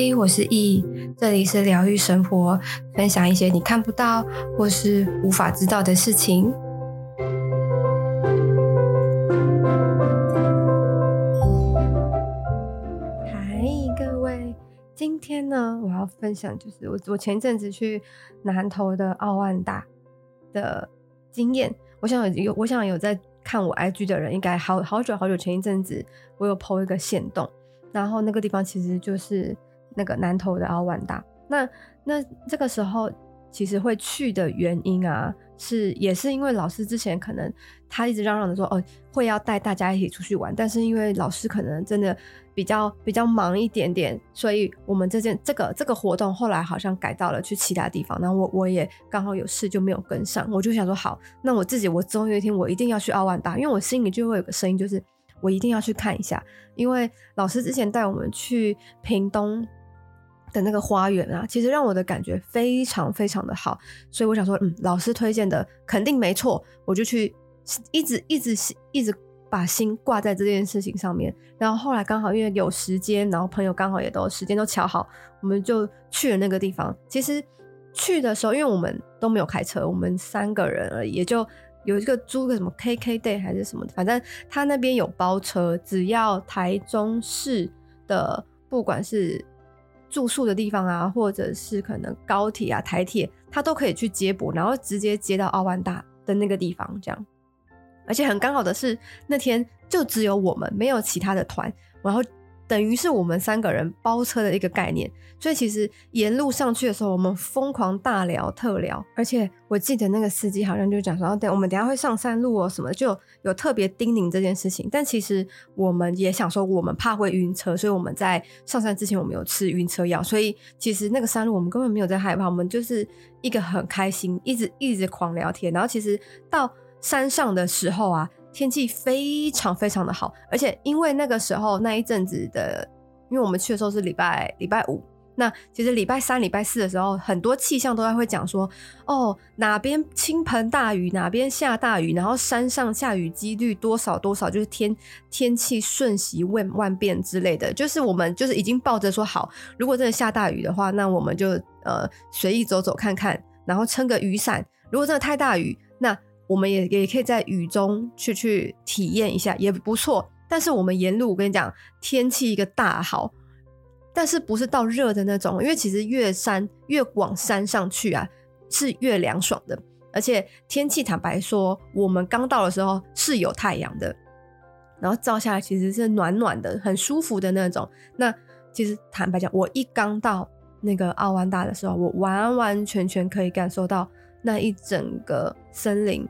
嗨，我是易，这里是疗愈生活，分享一些你看不到或是无法知道的事情。嗨，各位，今天呢，我要分享就是我我前一阵子去南投的奥万大的经验。我想有，我想有在看我 IG 的人，应该好好久好久前一阵子，我有 po 一个线动，然后那个地方其实就是。那个南投的奥万达，那那这个时候其实会去的原因啊，是也是因为老师之前可能他一直嚷嚷的说哦，会要带大家一起出去玩，但是因为老师可能真的比较比较忙一点点，所以我们这件这个这个活动后来好像改到了去其他地方，然后我我也刚好有事就没有跟上，我就想说好，那我自己我总有一天我一定要去奥万达，因为我心里就会有个声音，就是我一定要去看一下，因为老师之前带我们去屏东。的那个花园啊，其实让我的感觉非常非常的好，所以我想说，嗯，老师推荐的肯定没错，我就去一直一直一直把心挂在这件事情上面。然后后来刚好因为有时间，然后朋友刚好也都时间都巧好，我们就去了那个地方。其实去的时候，因为我们都没有开车，我们三个人而已，也就有一个租个什么 KKday 还是什么，反正他那边有包车，只要台中市的不管是住宿的地方啊，或者是可能高铁啊、台铁，他都可以去接驳，然后直接接到奥万大的那个地方，这样。而且很刚好的是，那天就只有我们，没有其他的团，然后。等于是我们三个人包车的一个概念，所以其实沿路上去的时候，我们疯狂大聊特聊，而且我记得那个司机好像就讲说，等我们等下会上山路哦什么，就有特别叮咛这件事情。但其实我们也想说，我们怕会晕车，所以我们在上山之前我们有吃晕车药，所以其实那个山路我们根本没有在害怕，我们就是一个很开心，一直一直狂聊天。然后其实到山上的时候啊。天气非常非常的好，而且因为那个时候那一阵子的，因为我们去的时候是礼拜礼拜五，那其实礼拜三、礼拜四的时候，很多气象都在会讲说，哦，哪边倾盆大雨，哪边下大雨，然后山上下雨几率多少多少，就是天天气瞬息万万变之类的，就是我们就是已经抱着说好，如果真的下大雨的话，那我们就呃随意走走看看，然后撑个雨伞，如果真的太大雨，那。我们也也可以在雨中去去体验一下，也不错。但是我们沿路，我跟你讲，天气一个大好，但是不是到热的那种，因为其实越山越往山上去啊，是越凉爽的。而且天气坦白说，我们刚到的时候是有太阳的，然后照下来其实是暖暖的，很舒服的那种。那其实坦白讲，我一刚到那个奥湾大的时候，我完完全全可以感受到那一整个森林。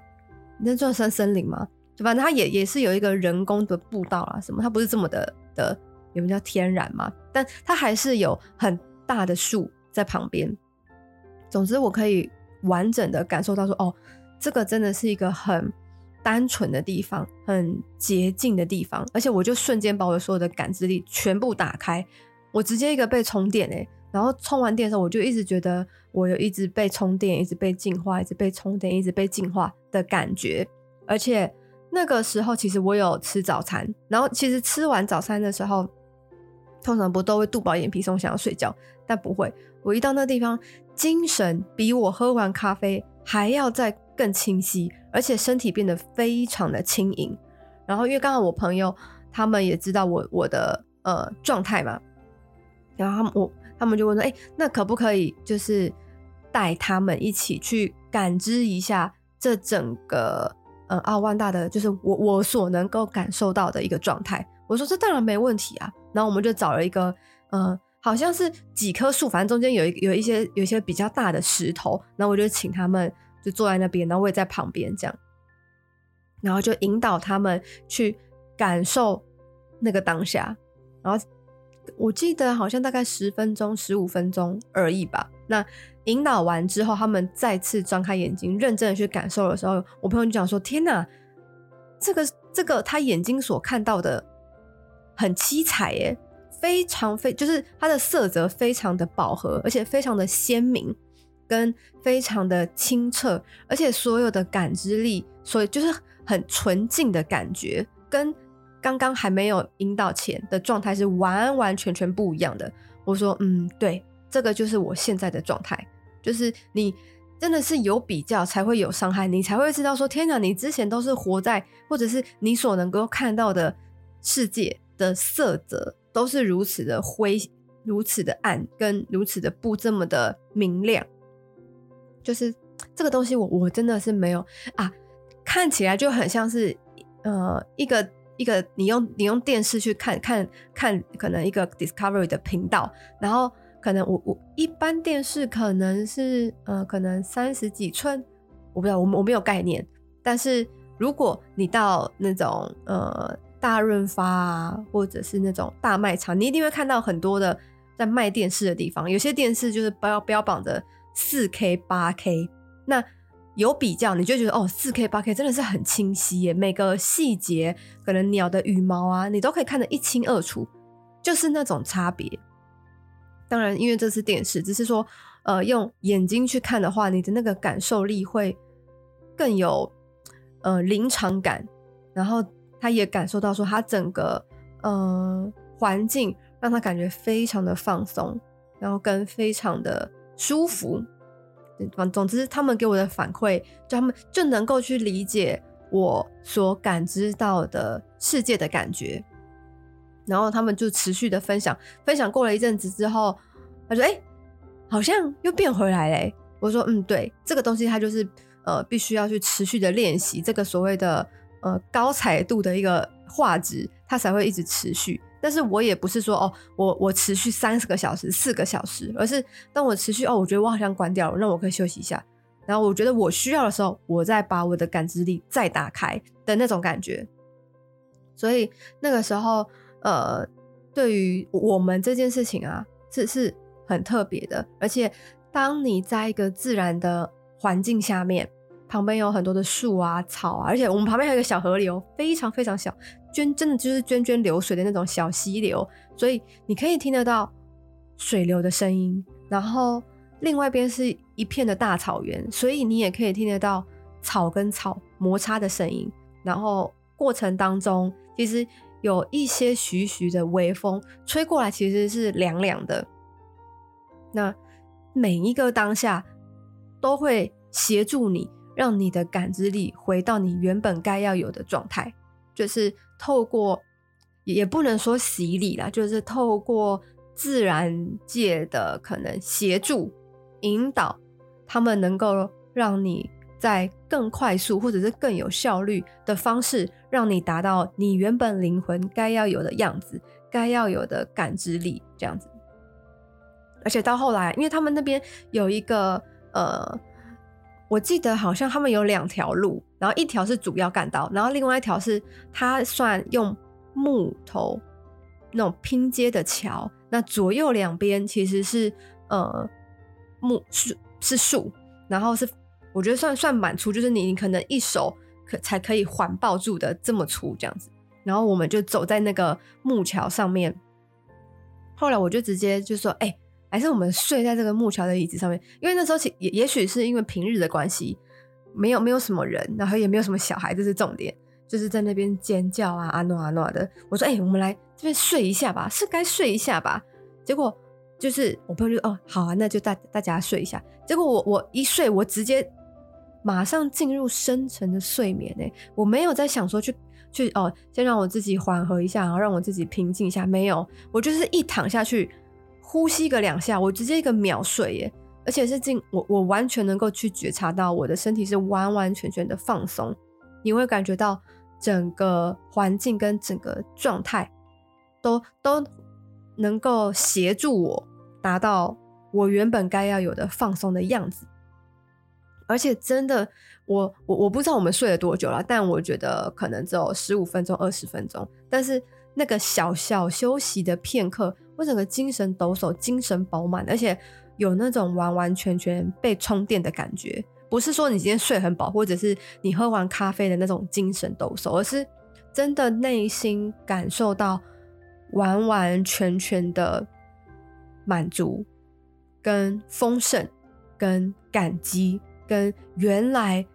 那算山森林吗？就反正它也也是有一个人工的步道啊，什么它不是这么的的，有没叫天然嘛？但它还是有很大的树在旁边。总之，我可以完整的感受到说，哦，这个真的是一个很单纯的地方，很洁净的地方。而且，我就瞬间把我所有的感知力全部打开，我直接一个被充电诶、然后充完电的时候，我就一直觉得我有一直被充电，一直被净化，一直被充电，一直被净化的感觉。而且那个时候，其实我有吃早餐，然后其实吃完早餐的时候，通常不都会肚饱眼皮松，想要睡觉，但不会。我一到那地方，精神比我喝完咖啡还要再更清晰，而且身体变得非常的轻盈。然后因为刚好我朋友他们也知道我我的呃状态嘛，然后他们我。他们就问说：“哎、那可不可以就是带他们一起去感知一下这整个呃奥万大的，就是我我所能够感受到的一个状态？”我说：“这当然没问题啊。”然后我们就找了一个呃，好像是几棵树，反正中间有一有一些有一些比较大的石头，然后我就请他们就坐在那边，然后我也在旁边这样，然后就引导他们去感受那个当下，然后。我记得好像大概十分钟、十五分钟而已吧。那引导完之后，他们再次张开眼睛，认真的去感受的时候，我朋友就讲说：“天哪，这个这个他眼睛所看到的很七彩耶，非常非就是它的色泽非常的饱和，而且非常的鲜明，跟非常的清澈，而且所有的感知力，所以就是很纯净的感觉，跟。”刚刚还没有引导前的状态是完完全全不一样的。我说，嗯，对，这个就是我现在的状态，就是你真的是有比较才会有伤害，你才会知道说，天哪，你之前都是活在，或者是你所能够看到的世界的色泽都是如此的灰，如此的暗，跟如此的不这么的明亮，就是这个东西，我我真的是没有啊，看起来就很像是呃一个。一个你用你用电视去看看看，可能一个 Discovery 的频道，然后可能我我一般电视可能是呃可能三十几寸，我不知道我我没有概念。但是如果你到那种呃大润发啊，或者是那种大卖场，你一定会看到很多的在卖电视的地方，有些电视就是标标榜着四 K 八 K，那。有比较，你就觉得哦，四 K、八 K 真的是很清晰耶，每个细节，可能鸟的羽毛啊，你都可以看得一清二楚，就是那种差别。当然，因为这是电视，只是说，呃，用眼睛去看的话，你的那个感受力会更有呃临场感，然后他也感受到说，他整个呃环境让他感觉非常的放松，然后跟非常的舒服。反总之，他们给我的反馈，就他们就能够去理解我所感知到的世界的感觉，然后他们就持续的分享，分享过了一阵子之后，他说：“哎、好像又变回来嘞。”我说：“嗯，对，这个东西它就是呃，必须要去持续的练习这个所谓的呃高彩度的一个画质，它才会一直持续。”但是我也不是说哦，我我持续三十个小时、四个小时，而是当我持续哦，我觉得我好像关掉了，那我可以休息一下。然后我觉得我需要的时候，我再把我的感知力再打开的那种感觉。所以那个时候，呃，对于我们这件事情啊，是是很特别的。而且当你在一个自然的环境下面，旁边有很多的树啊、草啊，而且我们旁边还有一个小河流，非常非常小。涓真的就是涓涓流水的那种小溪流，所以你可以听得到水流的声音。然后另外一边是一片的大草原，所以你也可以听得到草跟草摩擦的声音。然后过程当中，其实有一些徐徐的微风吹过来，其实是凉凉的。那每一个当下都会协助你，让你的感知力回到你原本该要有的状态。就是透过，也不能说洗礼啦，就是透过自然界的可能协助、引导，他们能够让你在更快速或者是更有效率的方式，让你达到你原本灵魂该要有的样子，该要有的感知力这样子。而且到后来，因为他们那边有一个呃。我记得好像他们有两条路，然后一条是主要干道，然后另外一条是它算用木头那种拼接的桥。那左右两边其实是呃木树是树，然后是我觉得算算蛮粗，就是你你可能一手可才可以环抱住的这么粗这样子。然后我们就走在那个木桥上面，后来我就直接就说：“哎、”还是我们睡在这个木桥的椅子上面，因为那时候其也也许是因为平日的关系，没有没有什么人，然后也没有什么小孩，这是重点，就是在那边尖叫啊啊诺啊诺的。我说：“哎、我们来这边睡一下吧，是该睡一下吧。”结果就是我朋友就哦，好啊，那就大大家睡一下。结果我我一睡，我直接马上进入深沉的睡眠诶，我没有在想说去去哦，先让我自己缓和一下，然后让我自己平静一下，没有，我就是一躺下去。呼吸个两下，我直接一个秒睡耶，而且是进我我完全能够去觉察到我的身体是完完全全的放松，你会感觉到整个环境跟整个状态都都能够协助我达到我原本该要有的放松的样子，而且真的，我我我不知道我们睡了多久了，但我觉得可能只有十五分钟、二十分钟，但是那个小小休息的片刻。我整个精神抖擞，精神饱满，而且有那种完完全全被充电的感觉。不是说你今天睡很饱，或者是你喝完咖啡的那种精神抖擞，而是真的内心感受到完完全全的满足、跟丰盛、跟感激、跟原来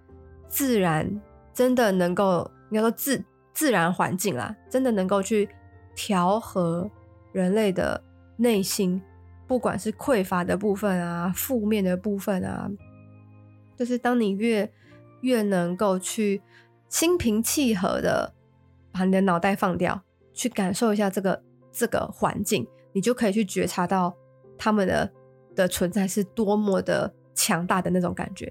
自然真的能够，应该说自自然环境啦，真的能够去调和。人类的内心不管是匮乏的部分啊，负面的部分啊，就是当你越越能够去心平气和的把你的脑袋放掉，去感受一下这个这个环境，你就可以去觉察到他们的的存在是多么的强大的那种感觉。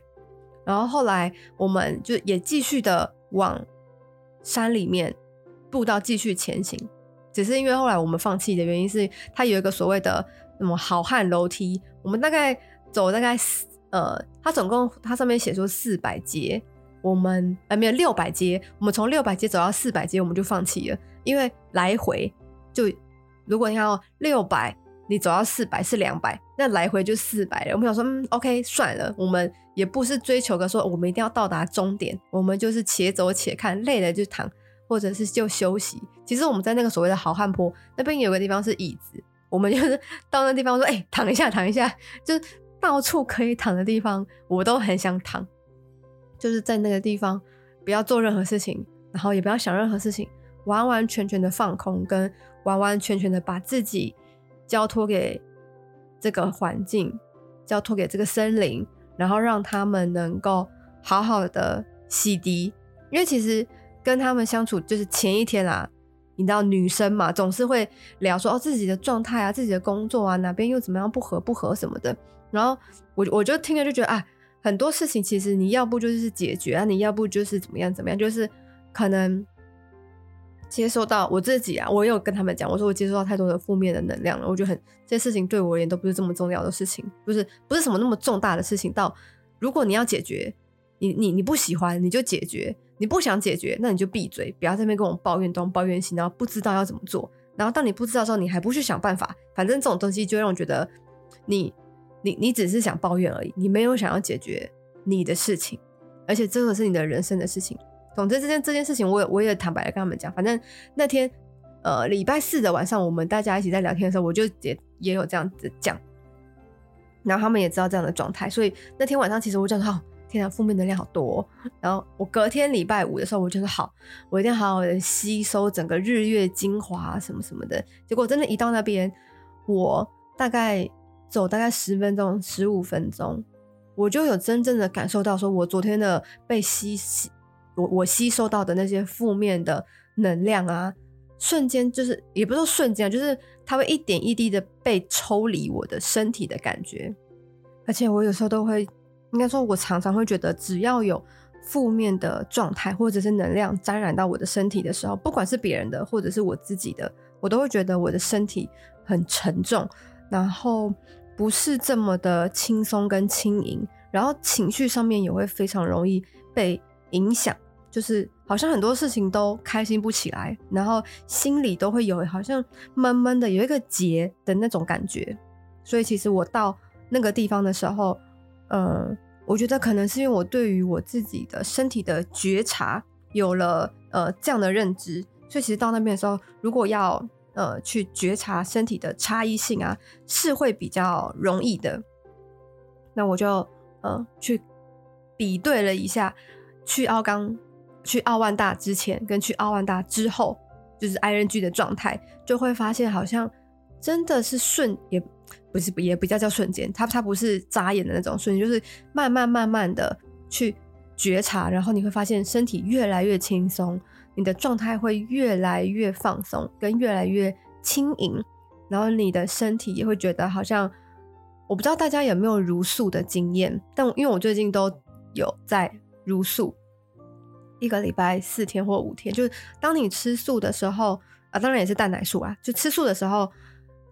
然后后来我们就也继续的往山里面步道继续前行，只是因为后来我们放弃的原因是，它有一个所谓的什么好汉楼梯，我们大概走大概呃，它总共它上面写说四百阶，我们呃没有六百阶，我们从六百阶走到四百阶，我们就放弃了，因为来回就如果你看六百。你走到四百是两百，那来回就四百了。我们想说，嗯，OK，算了，我们也不是追求个说我们一定要到达终点，我们就是且走且看，累了就躺，或者是就休息。其实我们在那个所谓的好汉坡那边有个地方是椅子，我们就是 到那地方说，哎、躺一下，躺一下，就是到处可以躺的地方，我都很想躺，就是在那个地方不要做任何事情，然后也不要想任何事情，完完全全的放空，跟完完全全的把自己。交托给这个环境，交托给这个森林，然后让他们能够好好的洗涤。因为其实跟他们相处，就是前一天啊，你知道女生嘛，总是会聊说哦自己的状态啊，自己的工作啊，哪边又怎么样不合不合什么的。然后我我就听了就觉得啊，很多事情其实你要不就是解决啊，你要不就是怎么样怎么样，就是可能。接收到我自己啊，我有跟他们讲，我说我接收到太多的负面的能量了，我觉得很这些事情对我而言都不是这么重要的事情，不是不是什么那么重大的事情。到如果你要解决，你你你不喜欢你就解决，你不想解决那你就闭嘴，不要在那边跟我抱怨东抱怨西，然后不知道要怎么做。然后当你不知道的时候，你还不去想办法，反正这种东西就让我觉得你你你只是想抱怨而已，你没有想要解决你的事情，而且这个是你的人生的事情。总之，这件这件事情，我也我也坦白的跟他们讲。反正那天，呃，礼拜四的晚上，我们大家一起在聊天的时候，我就也也有这样子讲，然后他们也知道这样的状态。所以那天晚上，其实我就说，哦，天啊，负面能量好多。然后我隔天礼拜五的时候，我就说好，我一定要好好的吸收整个日月精华什么什么的。结果真的，一到那边，我大概走大概十分钟、十五分钟，我就有真正的感受到，说我昨天的被吸吸。我我吸收到的那些负面的能量啊，瞬间就是也不是说瞬间，就是它会一点一滴的被抽离我的身体的感觉。而且我有时候都会，应该说，我常常会觉得，只要有负面的状态或者是能量沾染到我的身体的时候，不管是别人的或者是我自己的，我都会觉得我的身体很沉重，然后不是这么的轻松跟轻盈，然后情绪上面也会非常容易被影响。就是好像很多事情都开心不起来，然后心里都会有好像闷闷的，有一个结的那种感觉。所以其实我到那个地方的时候，呃，我觉得可能是因为我对于我自己的身体的觉察有了呃这样的认知，所以其实到那边的时候，如果要呃去觉察身体的差异性啊，是会比较容易的。那我就呃去比对了一下，去奥冈。去奥万大之前跟去奥万大之后，就是 ING 的状态，就会发现好像真的是顺，也不是也比较叫瞬间，它它不是眨眼的那种瞬间，就是慢慢慢慢的去觉察，然后你会发现身体越来越轻松，你的状态会越来越放松，跟越来越轻盈，然后你的身体也会觉得好像，我不知道大家有没有茹素的经验，但因为我最近都有在茹素。一个礼拜四天或五天，就是当你吃素的时候啊，当然也是蛋奶素啊。就吃素的时候，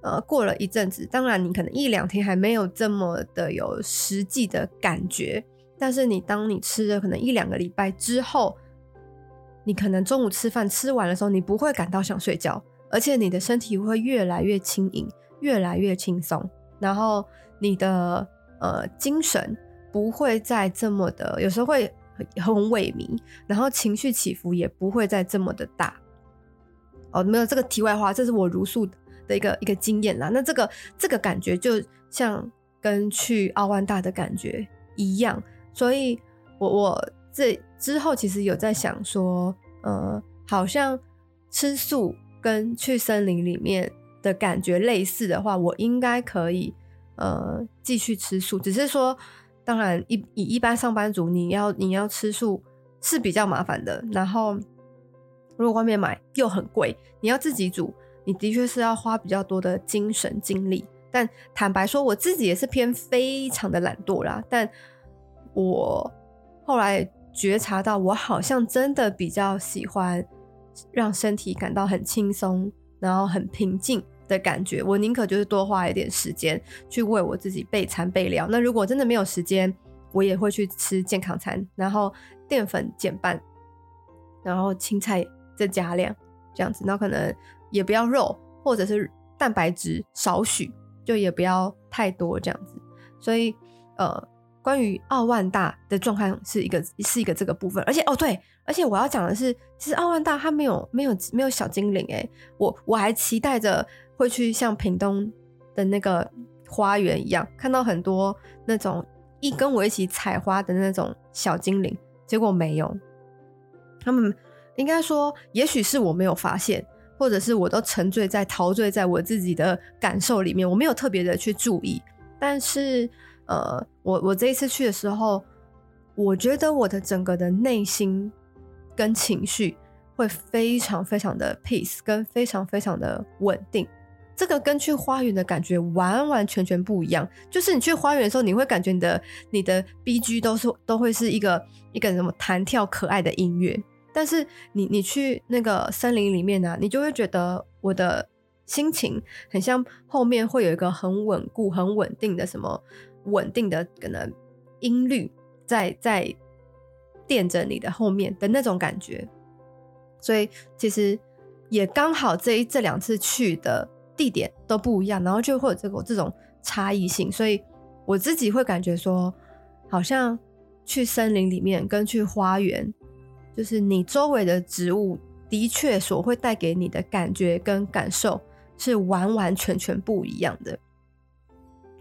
呃，过了一阵子，当然你可能一两天还没有这么的有实际的感觉，但是你当你吃了可能一两个礼拜之后，你可能中午吃饭吃完的时候，你不会感到想睡觉，而且你的身体会越来越轻盈，越来越轻松，然后你的呃精神不会再这么的，有时候会。很萎靡，然后情绪起伏也不会再这么的大。哦，没有这个题外话，这是我如数的一个一个经验啦。那这个这个感觉就像跟去奥万大的感觉一样，所以我我这之后其实有在想说，呃，好像吃素跟去森林里面的感觉类似的话，我应该可以呃继续吃素。只是说，当然一以一般上班族，你要你要吃素是比较麻烦的。然后如果外面买又很贵，你要自己煮，你的确是要花比较多的精神精力。但坦白说，我自己也是偏非常的懒惰啦。但我后来觉察到，我好像真的比较喜欢让身体感到很轻松，然后很平静的感觉。我宁可就是多花一点时间去为我自己备餐备料。那如果真的没有时间，我也会去吃健康餐，然后淀粉减半，然后青菜再加量，这样子。那可能也不要肉，或者是蛋白质少许。就也不要太多这样子，所以呃，关于奥万大的状况是一个是一个这个部分，而且哦对，而且我要讲的是，其实奥万大它没有没有没有小精灵诶，我我还期待着会去像屏东的那个花园一样，看到很多那种一跟我一起采花的那种小精灵，结果没有，他们应该说，也许是我没有发现。或者是我都沉醉在陶醉在我自己的感受里面，我没有特别的去注意。但是，呃，我我这一次去的时候，我觉得我的整个的内心跟情绪会非常非常的 peace，跟非常非常的稳定。这个跟去花园的感觉完完全全不一样。就是你去花园的时候，你会感觉你的你的 BG 都是都会是一个一个什么弹跳可爱的音乐。但是你你去那个森林里面呢、啊，你就会觉得我的心情很像后面会有一个很稳固、很稳定的什么稳定的可能音律在在垫着你的后面的那种感觉。所以其实也刚好这一这两次去的地点都不一样，然后就会有这个这种差异性。所以我自己会感觉说，好像去森林里面跟去花园。就是你周围的植物的确所会带给你的感觉跟感受是完完全全不一样的。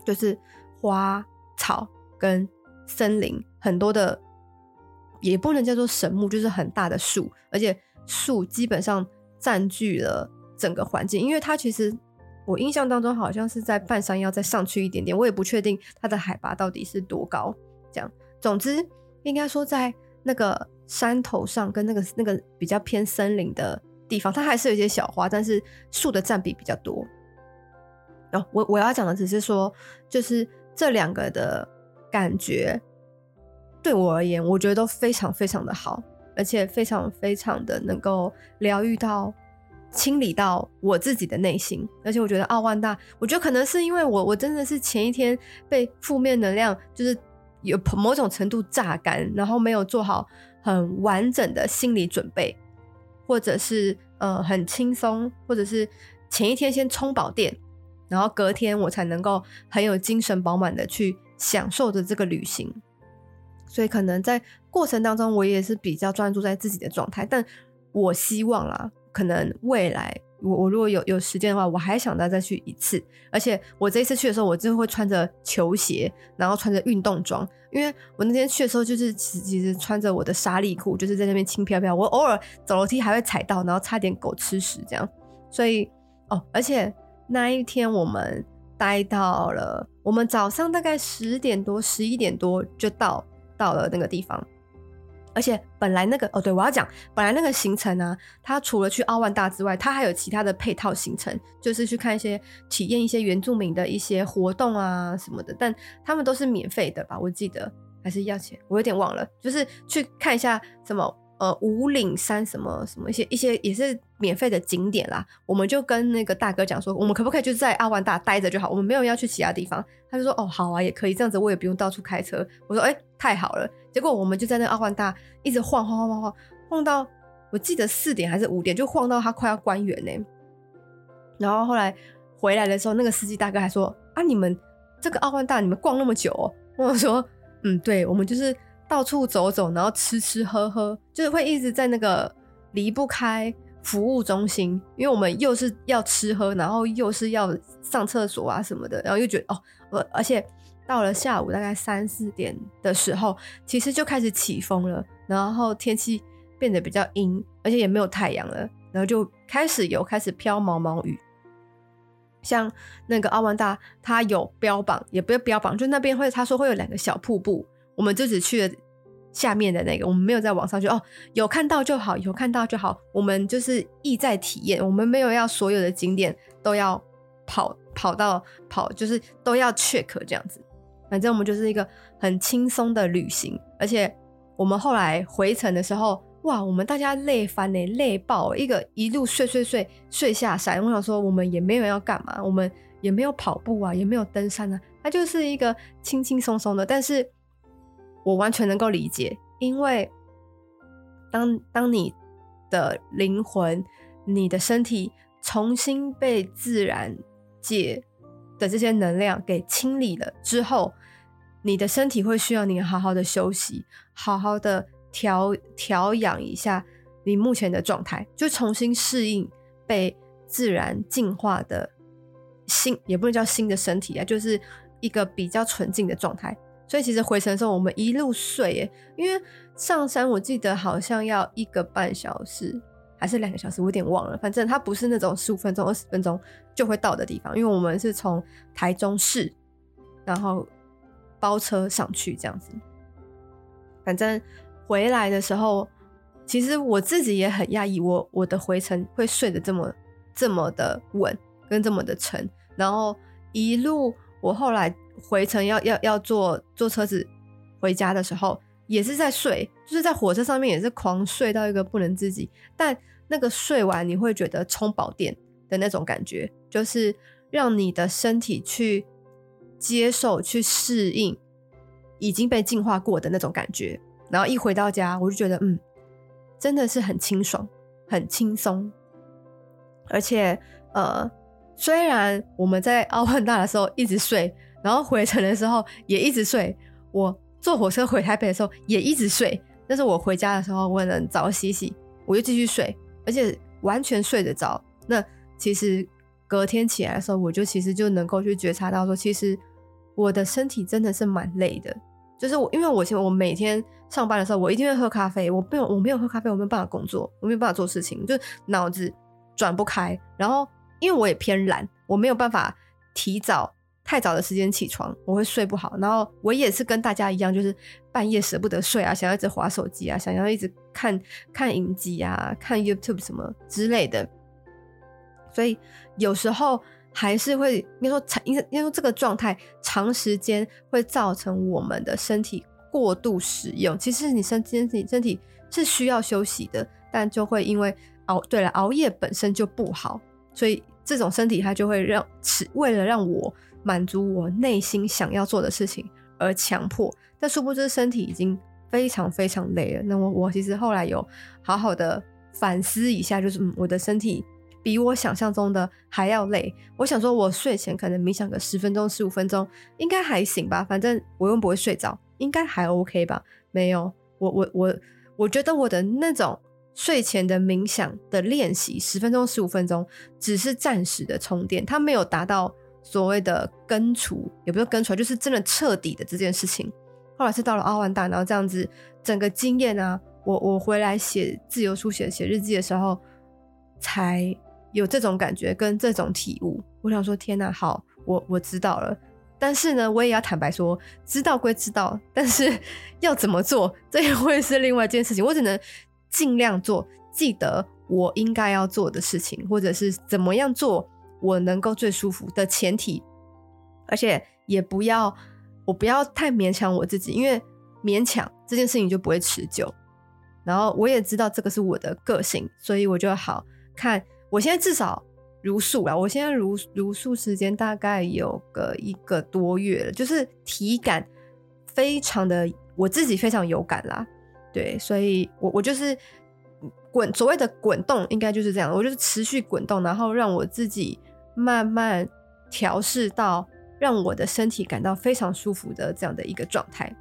就是花草跟森林很多的，也不能叫做神木，就是很大的树，而且树基本上占据了整个环境。因为它其实我印象当中好像是在半山腰再上去一点点，我也不确定它的海拔到底是多高。这样，总之应该说在那个。山头上跟那个那个比较偏森林的地方，它还是有一些小花，但是树的占比比较多。哦，我我要讲的只是说，就是这两个的感觉对我而言，我觉得都非常非常的好，而且非常非常的能够疗愈到、清理到我自己的内心。而且我觉得奥万大，我觉得可能是因为我我真的是前一天被负面能量就是有某种程度榨干，然后没有做好。很完整的心理准备，或者是呃很轻松，或者是前一天先充饱电，然后隔天我才能够很有精神饱满的去享受着这个旅行。所以可能在过程当中，我也是比较专注在自己的状态。但我希望啦，可能未来。我我如果有有时间的话，我还想再再去一次。而且我这一次去的时候，我就会穿着球鞋，然后穿着运动装，因为我那天去的时候就是其实其实穿着我的沙粒裤，就是在那边轻飘飘。我偶尔走楼梯还会踩到，然后差点狗吃屎这样。所以哦，而且那一天我们待到了，我们早上大概十点多、十一点多就到到了那个地方。而且本来那个哦，对，我要讲，本来那个行程呢、啊，它除了去奥万大之外，它还有其他的配套行程，就是去看一些体验一些原住民的一些活动啊什么的，但他们都是免费的吧？我记得还是要钱，我有点忘了，就是去看一下什么。呃，五岭山什么什么一些一些也是免费的景点啦，我们就跟那个大哥讲说，我们可不可以就在奥万大待着就好，我们没有要去其他地方。他就说，哦，好啊，也可以这样子，我也不用到处开车。我说，哎、太好了。结果我们就在那奥万大一直晃晃晃晃晃，晃到我记得四点还是五点，就晃到他快要关园呢。然后后来回来的时候，那个司机大哥还说，啊，你们这个奥万大你们逛那么久哦？我说，嗯，对，我们就是。到处走走，然后吃吃喝喝，就是会一直在那个离不开服务中心，因为我们又是要吃喝，然后又是要上厕所啊什么的，然后又觉得哦，而而且到了下午大概三四点的时候，其实就开始起风了，然后天气变得比较阴，而且也没有太阳了，然后就开始有开始飘毛毛雨，像那个奥万大，它有标榜，也不是标榜，就那边会他说会有两个小瀑布，我们就只去了下面的那个，我们没有在网上去哦，有看到就好，有看到就好，我们就是意在体验，我们没有要所有的景点都要跑跑到跑，就是都要 check 这样子，反正我们就是一个很轻松的旅行，而且我们后来回程的时候。哇，我们大家累翻嘞，累爆！一个一路睡睡睡睡下山。我想说，我们也没有要干嘛，我们也没有跑步啊，也没有登山啊，它就是一个轻轻松松的。但是我完全能够理解，因为当当你的灵魂、你的身体重新被自然界的这些能量给清理了之后，你的身体会需要你好好的休息，好好的。调调养一下你目前的状态，就重新适应被自然净化的新，也不能叫新的身体啊，就是一个比较纯净的状态。所以其实回程的时候，我们一路睡耶，因为上山我记得好像要一个半小时还是两个小时，我有点忘了。反正它不是那种十五分钟、二十分钟就会到的地方，因为我们是从台中市，然后包车上去这样子，反正。回来的时候，其实我自己也很讶异，我我的回程会睡得这么这么的稳，跟这么的沉。然后一路我后来回程要要要坐坐车子回家的时候，也是在睡，就是在火车上面也是狂睡到一个不能自己。但那个睡完你会觉得充饱电的那种感觉，就是让你的身体去接受、去适应已经被净化过的那种感觉。然后一回到家，我就觉得，嗯，真的是很清爽，很轻松。而且，呃，虽然我们在奥万大的时候一直睡，然后回程的时候也一直睡，我坐火车回台北的时候也一直睡，但是我回家的时候，我能早洗洗，我就继续睡，而且完全睡得着。那其实隔天起来的时候，我就其实就能够去觉察到说，其实我的身体真的是蛮累的。就是我，因为我我每天上班的时候，我一定会喝咖啡。我没有，我没有喝咖啡，我没有办法工作，我没有办法做事情，就脑子转不开。然后，因为我也偏懒，我没有办法提早太早的时间起床，我会睡不好。然后，我也是跟大家一样，就是半夜舍不得睡啊，想要一直划手机啊，想要一直看看影集啊，看 YouTube 什么之类的。所以有时候。还是会，应该说，应该应该说这个状态长时间会造成我们的身体过度使用。其实你身身体身体是需要休息的，但就会因为熬，对了，熬夜本身就不好，所以这种身体它就会让，为了让我满足我内心想要做的事情而强迫。但殊不知身体已经非常非常累了。那么我其实后来有好好的反思一下，就是嗯，我的身体。比我想象中的还要累。我想说，我睡前可能冥想个十分钟、十五分钟，应该还行吧。反正我又不会睡着，应该还 OK 吧？没有，我我我，我觉得我的那种睡前的冥想的练习，十分钟、十五分钟，只是暂时的充电，它没有达到所谓的根除，也不是根除，就是真的彻底的这件事情。后来是到了奥万大，然后这样子整个经验啊，我我回来写自由书写写日记的时候，才。有这种感觉跟这种体悟，我想说天哪，好，我我知道了。但是呢，我也要坦白说，知道归知道，但是要怎么做，这也会是另外一件事情。我只能尽量做，记得我应该要做的事情，或者是怎么样做我能够最舒服的前提。而且也不要，我不要太勉强我自己，因为勉强这件事情就不会持久。然后我也知道这个是我的个性，所以我就好看。我现在至少茹素了，我现在茹茹素时间大概有个一个多月了，就是体感非常的，我自己非常有感啦。对，所以我我就是滚，所谓的滚动应该就是这样，我就是持续滚动，然后让我自己慢慢调试到让我的身体感到非常舒服的这样的一个状态。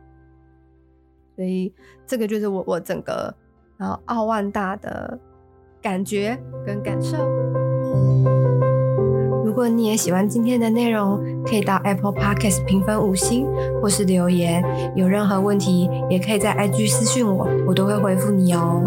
所以这个就是我我整个然后奥万大的。感觉跟感受。如果你也喜欢今天的内容，可以到 Apple Podcast 评分五星，或是留言。有任何问题，也可以在 IG 私讯我，我都会回复你哦。